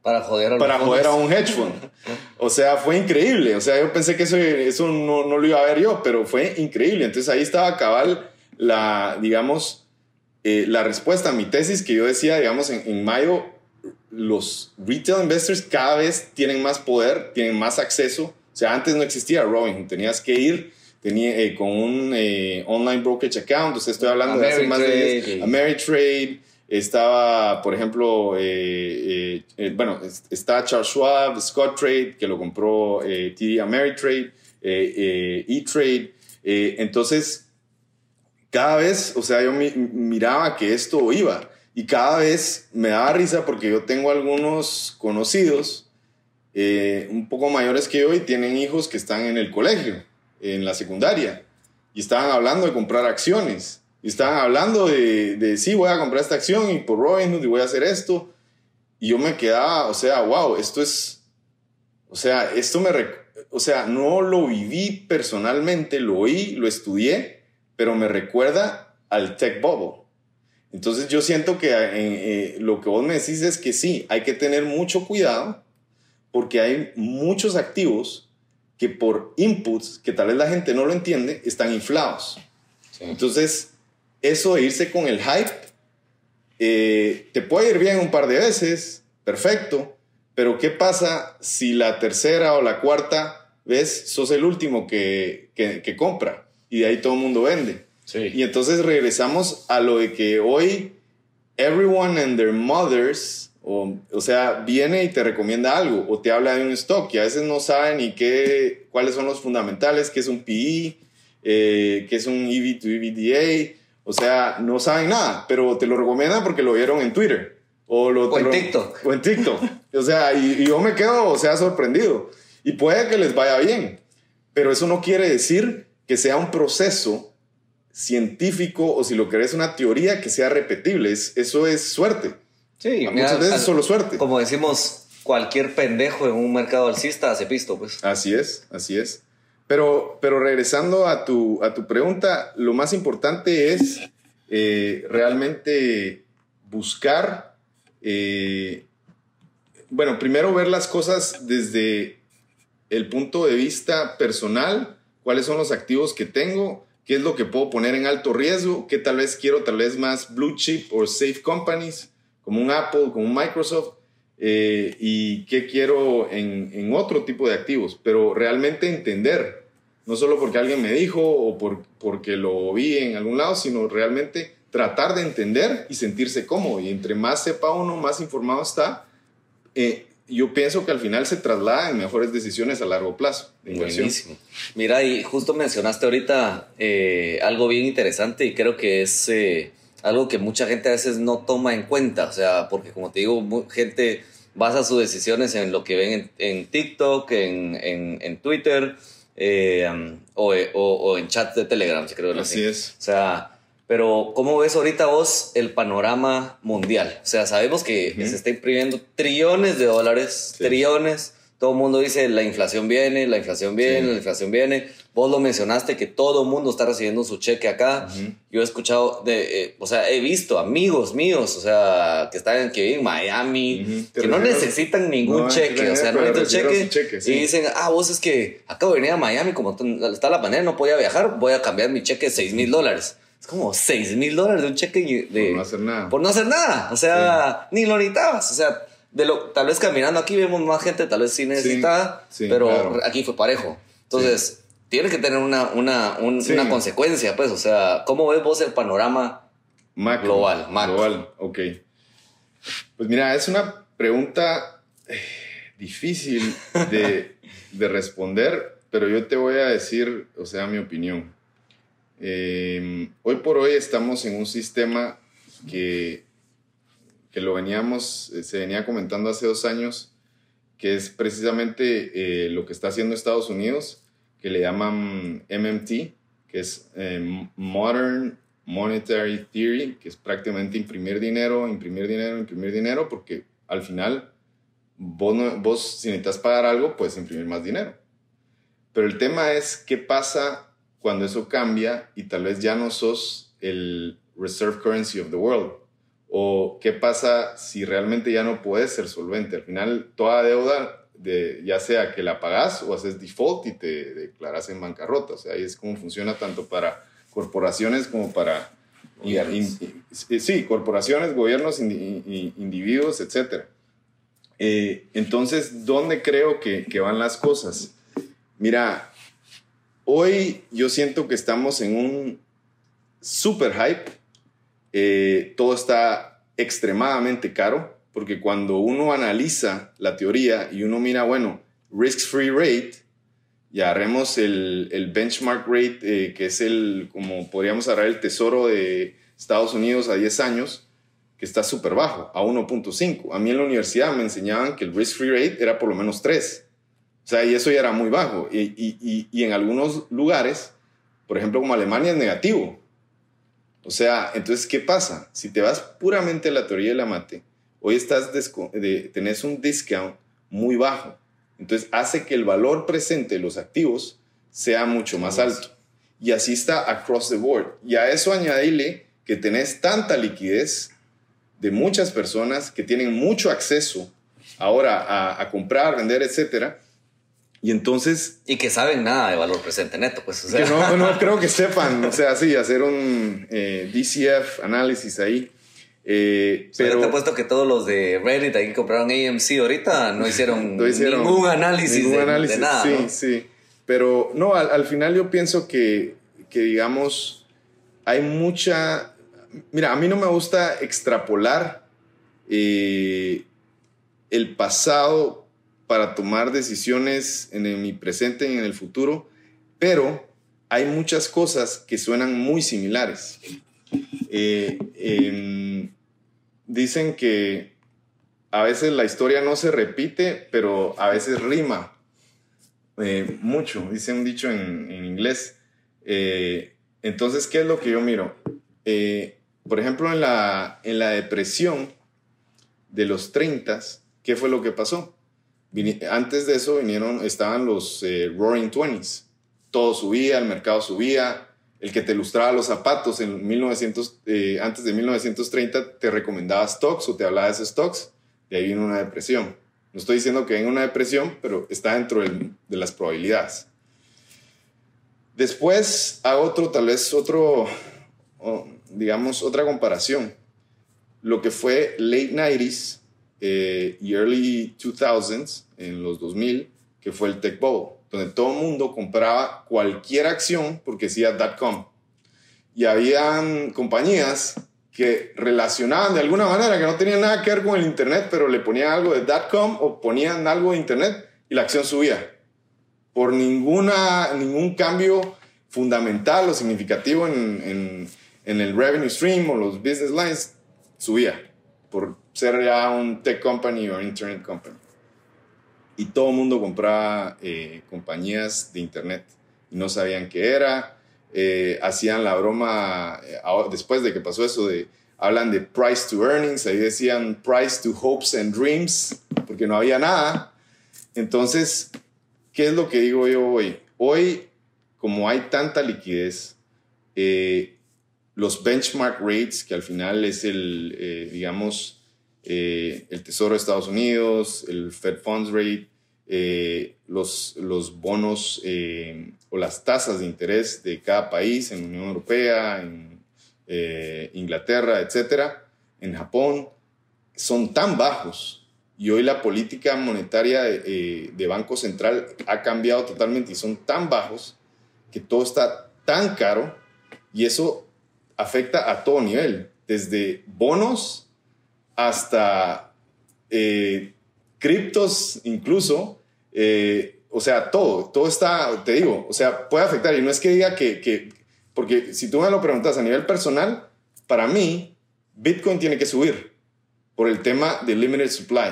Speaker 1: para joder a,
Speaker 2: para joder a un hedge fund. O sea, fue increíble. O sea, yo pensé que eso, eso no, no, lo iba a ver yo, pero fue increíble. Entonces ahí estaba cabal la, digamos, eh, la respuesta a mi tesis que yo decía, digamos, en, en, mayo, los retail investors cada vez tienen más poder, tienen más acceso. O sea, antes no existía Robinhood, tenías que ir tenía, eh, con un eh, online brokerage account, o estoy hablando de hace más de 10, Ameritrade, estaba, por ejemplo, eh, bueno, está Charles Schwab, Scott Trade, que lo compró TD Ameritrade, E-Trade, entonces, cada vez, o sea, yo miraba que esto iba y cada vez me daba risa porque yo tengo algunos conocidos un poco mayores que yo y tienen hijos que están en el colegio en la secundaria y estaban hablando de comprar acciones y estaban hablando de, de sí, voy a comprar esta acción y por Robinhood y voy a hacer esto. Y yo me quedaba, o sea, wow, esto es, o sea, esto me, o sea, no lo viví personalmente, lo oí, lo estudié, pero me recuerda al tech bubble. Entonces yo siento que eh, eh, lo que vos me decís es que sí, hay que tener mucho cuidado porque hay muchos activos que por inputs, que tal vez la gente no lo entiende, están inflados. Entonces, eso de irse con el hype, eh, te puede ir bien un par de veces, perfecto, pero ¿qué pasa si la tercera o la cuarta vez sos el último que, que, compra y de ahí todo el mundo vende? Y entonces regresamos a lo de que hoy everyone and their mothers, o, o, sea, viene y te recomienda algo o te habla de un stock y a veces no saben ni qué, cuáles son los fundamentales, qué es un PE, eh, qué es un EV to EBITDA, o sea, no saben nada, pero te lo recomiendan porque lo vieron en Twitter. O, lo,
Speaker 1: en TikTok.
Speaker 2: O en TikTok. o sea, y, yo me quedo, o sea, sorprendido. Y puede que les vaya bien, pero eso no quiere decir que sea un proceso científico o si lo querés una teoría que sea repetible. eso es suerte.
Speaker 1: Sí,
Speaker 2: muchas veces es solo suerte.
Speaker 1: Como decimos, cualquier pendejo en un mercado alcista hace pisto, pues.
Speaker 2: Así es, así es. Pero, pero regresando a tu, a tu pregunta, lo más importante es eh, realmente buscar, eh, bueno, primero ver las cosas desde el punto de vista personal, cuáles son los activos que tengo, qué es lo que puedo poner en alto riesgo, qué tal vez quiero, tal vez más blue chip o safe companies, como un Apple, como un Microsoft, eh, y qué quiero en, en, otro tipo de activos, pero realmente entender no solo porque alguien me dijo o por, porque lo vi en algún lado, sino realmente tratar de entender y sentirse cómodo. Y entre más sepa uno, más informado está, eh, yo pienso que al final se traslada en mejores decisiones a largo plazo
Speaker 1: Buenísimo. Mira, y justo mencionaste ahorita eh, algo bien interesante y creo que es eh, algo que mucha gente a veces no toma en cuenta. O sea, porque como te digo, gente basa sus decisiones en lo que ven en, TikTok, en, en, en Twitter eh, o, o, en chat de Telegram, si creo
Speaker 2: así. es.
Speaker 1: O sea, pero ¿cómo ves ahorita vos el panorama mundial? O sea, sabemos que se está imprimiendo trillones de dólares, trillones. Todo el mundo dice la inflación viene, la inflación viene, la inflación viene. Vos lo mencionaste que todo mundo está recibiendo su cheque acá. Yo he escuchado, de, eh, o sea, he visto amigos míos, o sea, que están que en Miami, que no necesitan ningún cheque, o sea, no necesitan cheque. cheque Y dicen, ah, vos es que acabo de venir a Miami, como está la pandemia, no podía viajar, voy a cambiar mi cheque de 6 mil dólares. Es como 6 mil dólares de un cheque de...
Speaker 2: Por no hacer nada.
Speaker 1: Por no hacer nada, o sea, ni lo necesitabas, o sea, de lo, tal vez caminando aquí vemos más gente, tal vez sí necesitaba, pero aquí fue parejo. Entonces tiene que tener una, una, una consecuencia, pues, o sea, ¿cómo ves vos el panorama global?
Speaker 2: Global, ok. Pues mira, es una pregunta eh, difícil de, de, responder, pero yo te voy a decir, o sea, mi opinión. Em, hoy por hoy estamos en un sistema que, que lo veníamos, eh, se venía comentando hace dos años, que es precisamente eh, lo que está haciendo Estados Unidos que le llaman MMT, que es eh, Modern Monetary Theory, que es prácticamente imprimir dinero, imprimir dinero, imprimir dinero, porque al final vos, vos si necesitas pagar algo, puedes imprimir más dinero. Pero el tema es qué pasa cuando eso cambia y tal vez ya no sos el reserve currency of the world. O qué pasa si realmente ya no puedes ser solvente. Al final, toda deuda de ya sea que la pagas o haces default y te declaras en bancarrota. O sea, ahí es como funciona tanto para corporaciones como para... sí, corporaciones, gobiernos, individuos, etc. Eh, entonces, ¿dónde creo que, que, van las cosas? Mira, hoy yo siento que estamos en un super hype. Eh, todo está extremadamente caro porque cuando uno analiza la teoría y uno mira, bueno, risk-free rate, y agarremos el, el benchmark rate, eh, que es el, como podríamos agarrar el tesoro de Estados Unidos a 10 años, que está súper bajo, a 1.5. A mí en la universidad me enseñaban que el risk-free rate era por lo menos 3. O sea, y eso ya era muy bajo. Y, y, y, en algunos lugares, por ejemplo, como Alemania, es negativo. O sea, entonces, ¿qué pasa? Si te vas puramente a la teoría de la mate, hoy estás de, tenés un discount muy bajo. Entonces hace que el valor presente de los activos sea mucho más alto. Y así está across the board. Y a eso añadirle que tenés tanta liquidez de muchas personas que tienen mucho acceso ahora a, comprar, vender, etcétera. Y entonces...
Speaker 1: Y que saben nada de valor presente neto, pues.
Speaker 2: O no, no creo que sepan, o sea, sí, hacer un eh, DCF análisis ahí.
Speaker 1: Eh, pero te apuesto que todos los de Reddit ahí que compraron AMC ahorita no hicieron, ningún análisis, de, nada.
Speaker 2: Sí, sí. Pero no, al, final yo pienso que, que, digamos, hay mucha. Mira, a mí no me gusta extrapolar eh, el pasado para tomar decisiones en mi presente y en el futuro, pero hay muchas cosas que suenan muy similares. Eh, em, dicen que a veces la historia no se repite, pero a veces rima eh, mucho, dice un dicho en, inglés. Eh, entonces, ¿qué es lo que yo miro? por ejemplo, en la, en la depresión de los 30, ¿qué fue lo que pasó? antes de eso vinieron, estaban los Roaring Twenties. Todo subía, el mercado subía, el que te ilustraba los zapatos en 1900, eh, antes de 1930 te recomendaba stocks o te hablaba de esos stocks, de ahí viene una depresión. No estoy diciendo que venga una depresión, pero está dentro de las probabilidades. Después hago otro, tal vez otro, digamos, otra comparación. Lo que fue late 90s eh, y early 2000s, en los 2000, que fue el tech bubble donde todo el mundo compraba cualquier acción porque decía .com. Y habían compañías que relacionaban de alguna manera, que no tenían nada que ver con el Internet, pero le ponían algo de .com o ponían algo de Internet y la acción subía. Por ninguna, ningún cambio fundamental o significativo en, en, en el revenue stream o los business lines, subía. Por ser ya un tech company o internet company y todo el mundo compraba eh, compañías de internet no sabían qué era. Eh, hacían la broma, eh, después de que pasó eso, de, hablan de price to earnings, ahí decían price to hopes and dreams, porque no había nada. Entonces, ¿qué es lo que digo yo hoy? Hoy, como hay tanta liquidez, los benchmark rates, que al final es el, digamos, el Tesoro de Estados Unidos, el Fed Funds Rate, eh, los, los bonos eh, o las tasas de interés de cada país en Unión Europea, en eh, Inglaterra, etcétera, en Japón, son tan bajos. Y hoy la política monetaria de, de Banco Central ha cambiado totalmente y son tan bajos que todo está tan caro y eso afecta a todo nivel, desde bonos hasta criptos incluso, eh, o sea, todo, todo está, te digo, o sea, puede afectar. Y no es que diga que, que, porque si tú me lo preguntas a nivel personal, para mí, Bitcoin tiene que subir por el tema de limited supply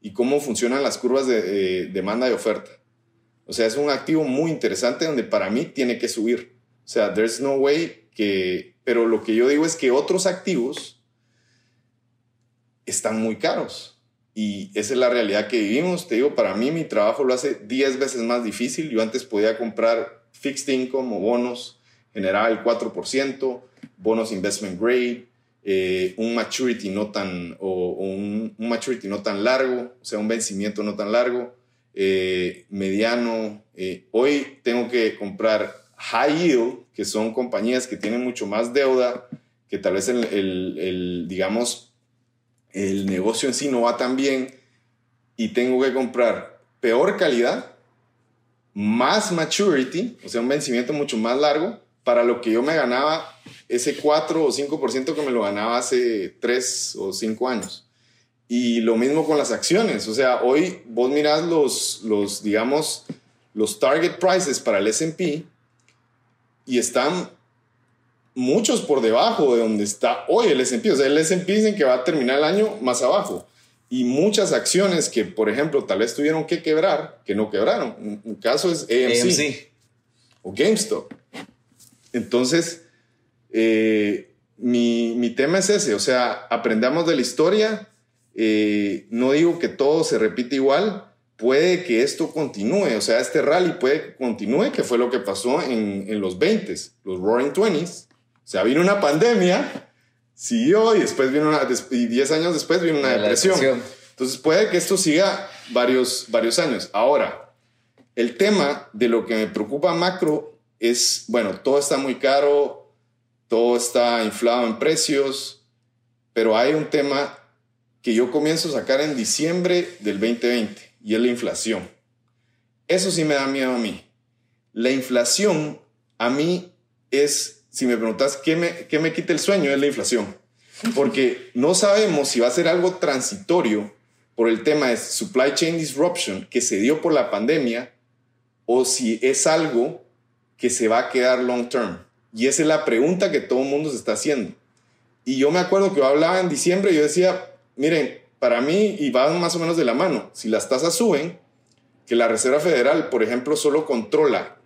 Speaker 2: y cómo funcionan las curvas de demanda y oferta. O sea, es un activo muy interesante donde para mí tiene que subir. O sea, there's no way que... Pero lo que yo digo es que otros activos están muy caros. Y esa es la realidad que vivimos. Te digo, para mí mi trabajo lo hace 10 veces más difícil. Yo antes podía comprar fixed income o bonos, generaba el 4%, bonos investment grade, eh, un maturity no tan, o, un, maturity no tan largo, o sea, un vencimiento no tan largo, eh, mediano. Eh, hoy tengo que comprar high yield, que son compañías que tienen mucho más deuda, que tal vez el, digamos, el negocio en sí no va tan bien y tengo que comprar peor calidad, más maturity, o sea, un vencimiento mucho más largo, para lo que yo me ganaba ese 4 o 5% que me lo ganaba hace 3 o 5 años. Y lo mismo con las acciones, o sea, hoy vos mirás los, los digamos, los target prices para el SP y están muchos por debajo de donde está hoy el S&P. O sea, el S&P dicen que va a terminar el año más abajo. Y muchas acciones que, por ejemplo, tal vez tuvieron que quebrar, que no quebraron. Un, caso es AMC, o GameStop. Entonces, eh, mi, mi, tema es ese. O sea, aprendamos de la historia. Eh, no digo que todo se repite igual. Puede que esto continúe. O sea, este rally puede que continúe, que fue lo que pasó en, en los 20s, los Roaring 20s o sea, vino una pandemia, siguió y después vino una, y 10 años después vino una depresión. Entonces puede que esto siga varios, varios años. Ahora, el tema de lo que me preocupa macro es, bueno, todo está muy caro, todo está inflado en precios, pero hay un tema que yo comienzo a sacar en diciembre del 2020 y es la inflación. Eso sí me da miedo a mí. La inflación a mí es, si me preguntas qué me, qué me quita el sueño, es la inflación. Porque no sabemos si va a ser algo transitorio por el tema de supply chain disruption que se dio por la pandemia o si es algo que se va a quedar long term. Y esa es la pregunta que todo el mundo se está haciendo. Y yo me acuerdo que yo hablaba en diciembre y yo decía, miren, para mí, y va más o menos de la mano, si las tasas suben, que la Reserva Federal, por ejemplo, solo controla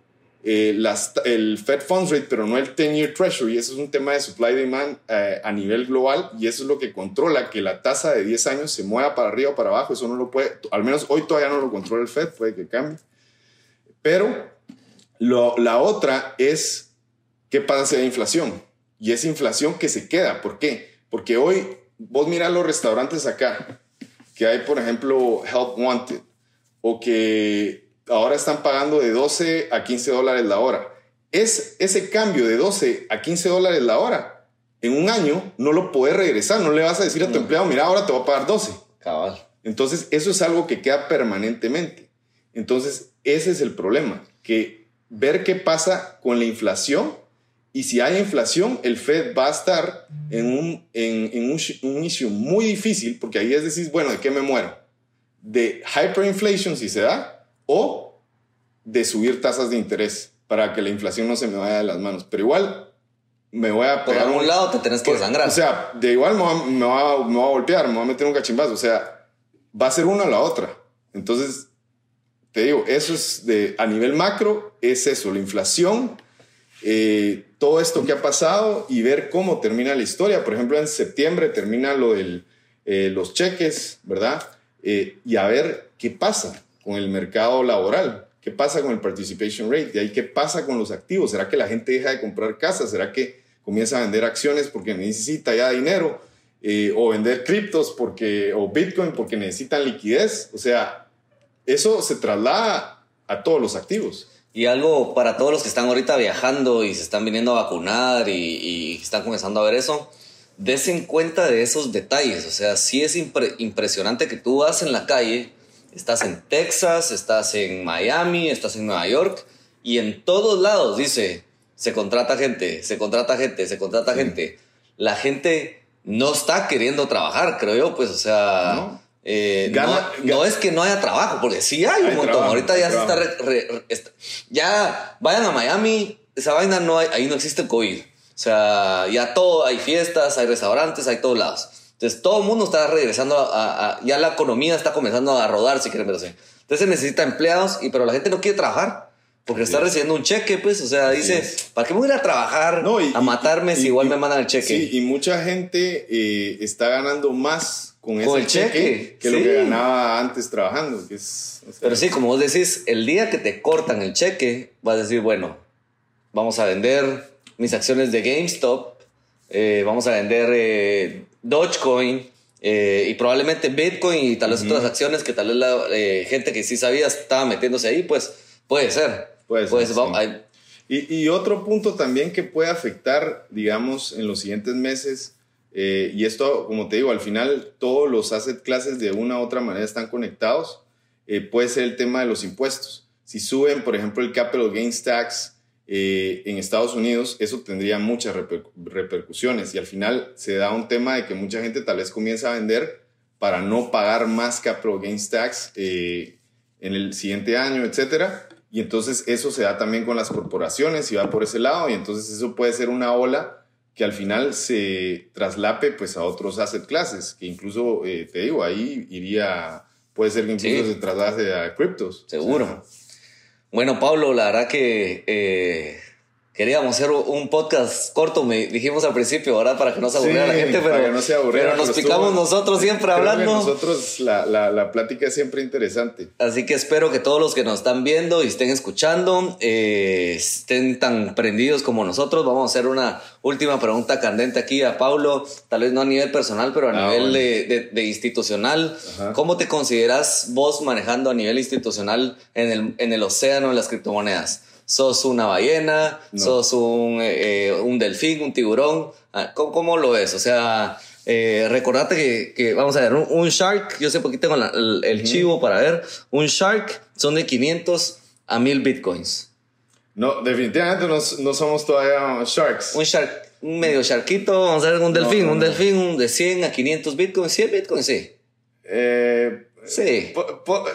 Speaker 2: eh, las, el Fed Funds Rate, pero no el 10-year Treasury. Eso es un tema de supply demand eh, a nivel global y eso es lo que controla que la tasa de 10 años se mueva para arriba o para abajo. Eso no lo puede, al menos hoy todavía no lo controla el Fed, puede que cambie. Pero lo, la otra es qué pasa si hay inflación. Y es inflación que se queda. ¿Por qué? Porque hoy vos miras los restaurantes acá, que hay, por ejemplo, Help Wanted, o que ahora están pagando de 12 a 15 dólares la hora. Es ese cambio de 12 a 15 dólares la hora. En un año no lo puedes regresar, no le vas a decir a tu empleado, mira, ahora te voy a pagar 12.
Speaker 1: Cabal.
Speaker 2: Entonces, eso es algo que queda permanentemente. Entonces, ese es el problema, que ver qué pasa con la inflación y si hay inflación, el Fed va a estar en un, en, en un, un issue muy difícil, porque ahí es decir, bueno, ¿de qué me muero? ¿De hyperinflation si se da? ¿O de subir tasas de interés para que la inflación no se me vaya de las manos? Pero igual me voy a
Speaker 1: Por
Speaker 2: pegar
Speaker 1: algún
Speaker 2: un-
Speaker 1: lado te tenés que
Speaker 2: por-
Speaker 1: desangrar.
Speaker 2: O sea, de igual me va, me, va, me va a golpear, me va a meter un cachimbazo. O sea, va a ser una o la otra. Entonces, te digo, eso es de, a nivel macro, es eso, la inflación, eh, todo esto que ha pasado y ver cómo termina la historia. Por ejemplo, en septiembre termina lo de los cheques, ¿verdad? Eh, y a ver qué pasa con el mercado laboral, qué pasa con el participation rate, y ahí qué pasa con los activos. ¿Será que la gente deja de comprar casas? ¿Será que comienza a vender acciones porque necesita ya dinero? Eh, o vender criptos porque, o Bitcoin porque necesitan liquidez. O sea, eso se traslada a todos los activos.
Speaker 1: Y algo para todos los que están ahorita viajando y se están viniendo a vacunar y, están comenzando a ver eso, desen cuenta de esos detalles. O sea, sí es impre- impresionante que tú vas en la calle, estás en Texas, estás en Miami, estás en Nueva York y en todos lados dice, se contrata gente, se contrata gente, se contrata gente. La gente no está queriendo trabajar, creo yo, pues, o sea...
Speaker 2: No.
Speaker 1: eh,
Speaker 2: Gana-
Speaker 1: no, no es que no haya trabajo, porque sí hay un montón.
Speaker 2: trabajo,
Speaker 1: Ahorita ya se está re- re- ya vayan a Miami, esa vaina no hay, ahí no existe el COVID. O sea, ya todo, hay fiestas, hay restaurantes, hay todos lados. Entonces todo el mundo está regresando a, a- ya la economía está comenzando a rodar, si quieren verlo así. Entonces se necesita empleados, y, pero la gente no quiere trabajar. Porque está recibiendo un cheque, pues, o sea, dice,
Speaker 2: es.
Speaker 1: ¿para qué me voy a ir a trabajar
Speaker 2: No, y-
Speaker 1: a matarme
Speaker 2: y-
Speaker 1: si igual me mandan el cheque?
Speaker 2: Sí, y mucha gente eh, está ganando más con,
Speaker 1: Con
Speaker 2: ese
Speaker 1: el cheque,
Speaker 2: cheque, que lo
Speaker 1: sí.
Speaker 2: que ganaba antes trabajando. Que es, o sea,
Speaker 1: Pero sí, como vos decís, el día que te cortan el cheque, vas a decir, bueno, vamos a vender mis acciones de GameStop, eh, vamos a vender eh, Dogecoin eh, y probablemente Bitcoin y tal vez otras acciones que tal vez la eh, gente que sí sabía estaba metiéndose ahí, pues puede ser.
Speaker 2: Puede ser, sí.
Speaker 1: vamos- hay-
Speaker 2: Y, y otro punto también que puede afectar, digamos, en los siguientes meses, eh, y esto, como te digo, al final todos los asset classes de una u otra manera están conectados, eh, puede ser el tema de los impuestos. Si suben, por ejemplo, el capital gains tax eh, en Estados Unidos, eso tendría muchas reper- repercusiones y al final se da un tema de que mucha gente tal vez comienza a vender para no pagar más capital gains tax eh, en el siguiente año, etcétera. Y entonces eso se da también con las corporaciones y va por ese lado y entonces eso puede ser una ola que al final se traslape pues a otros asset classes, que incluso, eh, te digo, ahí iría, puede ser que incluso
Speaker 1: Sí.
Speaker 2: se traslade a criptos.
Speaker 1: Seguro.
Speaker 2: O sea,
Speaker 1: Bueno, Pablo, la verdad que eh, queríamos hacer un podcast corto, me dijimos al principio, ¿verdad? Para que no se aburriera la gente, pero, no se pero nos picamos nosotros siempre hablando.
Speaker 2: nosotros la, la, la, plática es siempre interesante.
Speaker 1: Así que espero que todos los que nos están viendo y estén escuchando eh, estén tan prendidos como nosotros. Vamos a hacer una última pregunta candente aquí a Paulo, tal vez no a nivel personal, pero a ah, nivel de, de, institucional. ¿Cómo te consideras vos manejando a nivel institucional en el, en el océano de las criptomonedas? Sos una ballena, sos un, eh, un, delfín, un tiburón. Ah, ¿Cómo, lo ves? O sea, eh, recordate que, que, vamos a ver, un, shark, yo sé poquito tengo el, chivo para ver, un shark son de 500 a 1000 bitcoins.
Speaker 2: No, definitivamente no, no somos todavía sharks.
Speaker 1: Un shark, un medio sharkito, vamos a ver un delfín, un delfín de 100 a 500 bitcoins, 100 bitcoins, sí.
Speaker 2: Eh,
Speaker 1: Sí.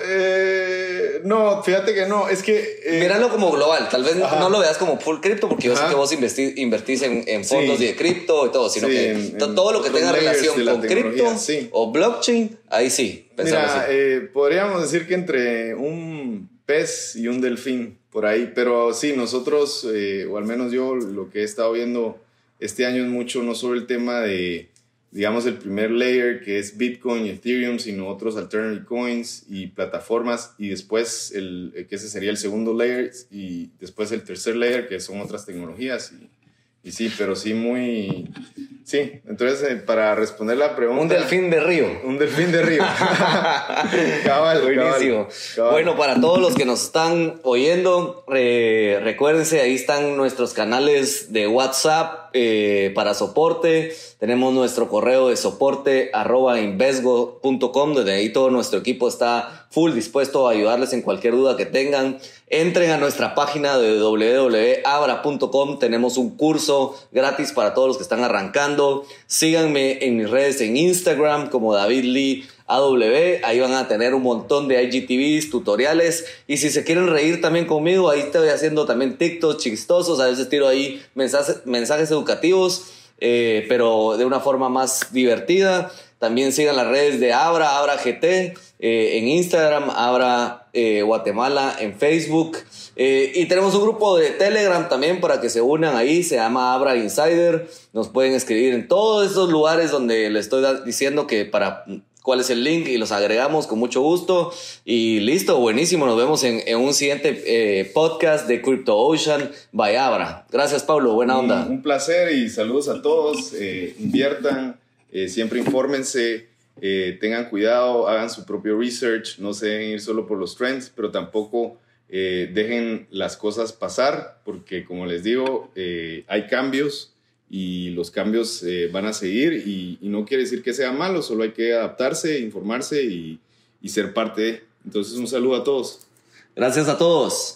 Speaker 2: Eh, no, fíjate que no, es que...
Speaker 1: Eh, Míralo como global, tal vez no lo veas como full cripto, porque yo sé que vos invertís en, fondos de cripto y todo, sino que todo lo que tenga relación con cripto o blockchain, ahí sí.
Speaker 2: Mira, eh, podríamos decir que entre un pez y un delfín, por ahí, pero sí, nosotros, o al menos yo lo que he estado viendo este año es mucho, no solo el tema de digamos, el primer layer que es Bitcoin y Ethereum, sino otros alternative coins y plataformas, y después el, que ese sería el segundo layer, y después el tercer layer, que son otras tecnologías. Y, y sí, pero sí muy... Sí, entonces eh, para responder la pregunta...
Speaker 1: Un delfín de río.
Speaker 2: Un delfín de río.
Speaker 1: cabal, Buenísimo. Bueno, para todos los que nos están oyendo, recuérdense, ahí están nuestros canales de WhatsApp eh, para soporte tenemos nuestro correo de soporte arroba invesgo.com, donde ahí todo nuestro equipo está full dispuesto a ayudarles en cualquier duda que tengan. Entren a nuestra página de www.abra.com. Tenemos un curso gratis para todos los que están arrancando. Síganme en mis redes en Instagram como David Lee AW. Ahí van a tener un montón de IGTVs, tutoriales. Y si se quieren reír también conmigo, ahí estoy haciendo también TikToks chistosos. A veces tiro ahí mensajes, educativos. Eh, pero de una forma más divertida. También sigan las redes de Abra, Abra GT, eh, en Instagram, Abra eh, Guatemala, en Facebook. y tenemos un grupo de Telegram también para que se unan ahí, se llama Abra Insider. Nos pueden escribir en todos esos lugares donde les estoy diciendo que para cuál es el link y los agregamos con mucho gusto. Y listo, buenísimo. Nos vemos en, un siguiente eh, podcast de Crypto Ocean by Abra. Gracias, Pablo. Buena onda.
Speaker 2: Un, placer y saludos a todos. Eh, inviertan, eh, siempre infórmense. tengan cuidado, hagan su propio research, no se deben ir solo por los trends, pero tampoco dejen las cosas pasar, porque como les digo, hay cambios, y los cambios eh, van a seguir y, no quiere decir que sea malo, solo hay que adaptarse, informarse y, y ser parte de. Entonces un saludo a todos.
Speaker 1: Gracias a todos.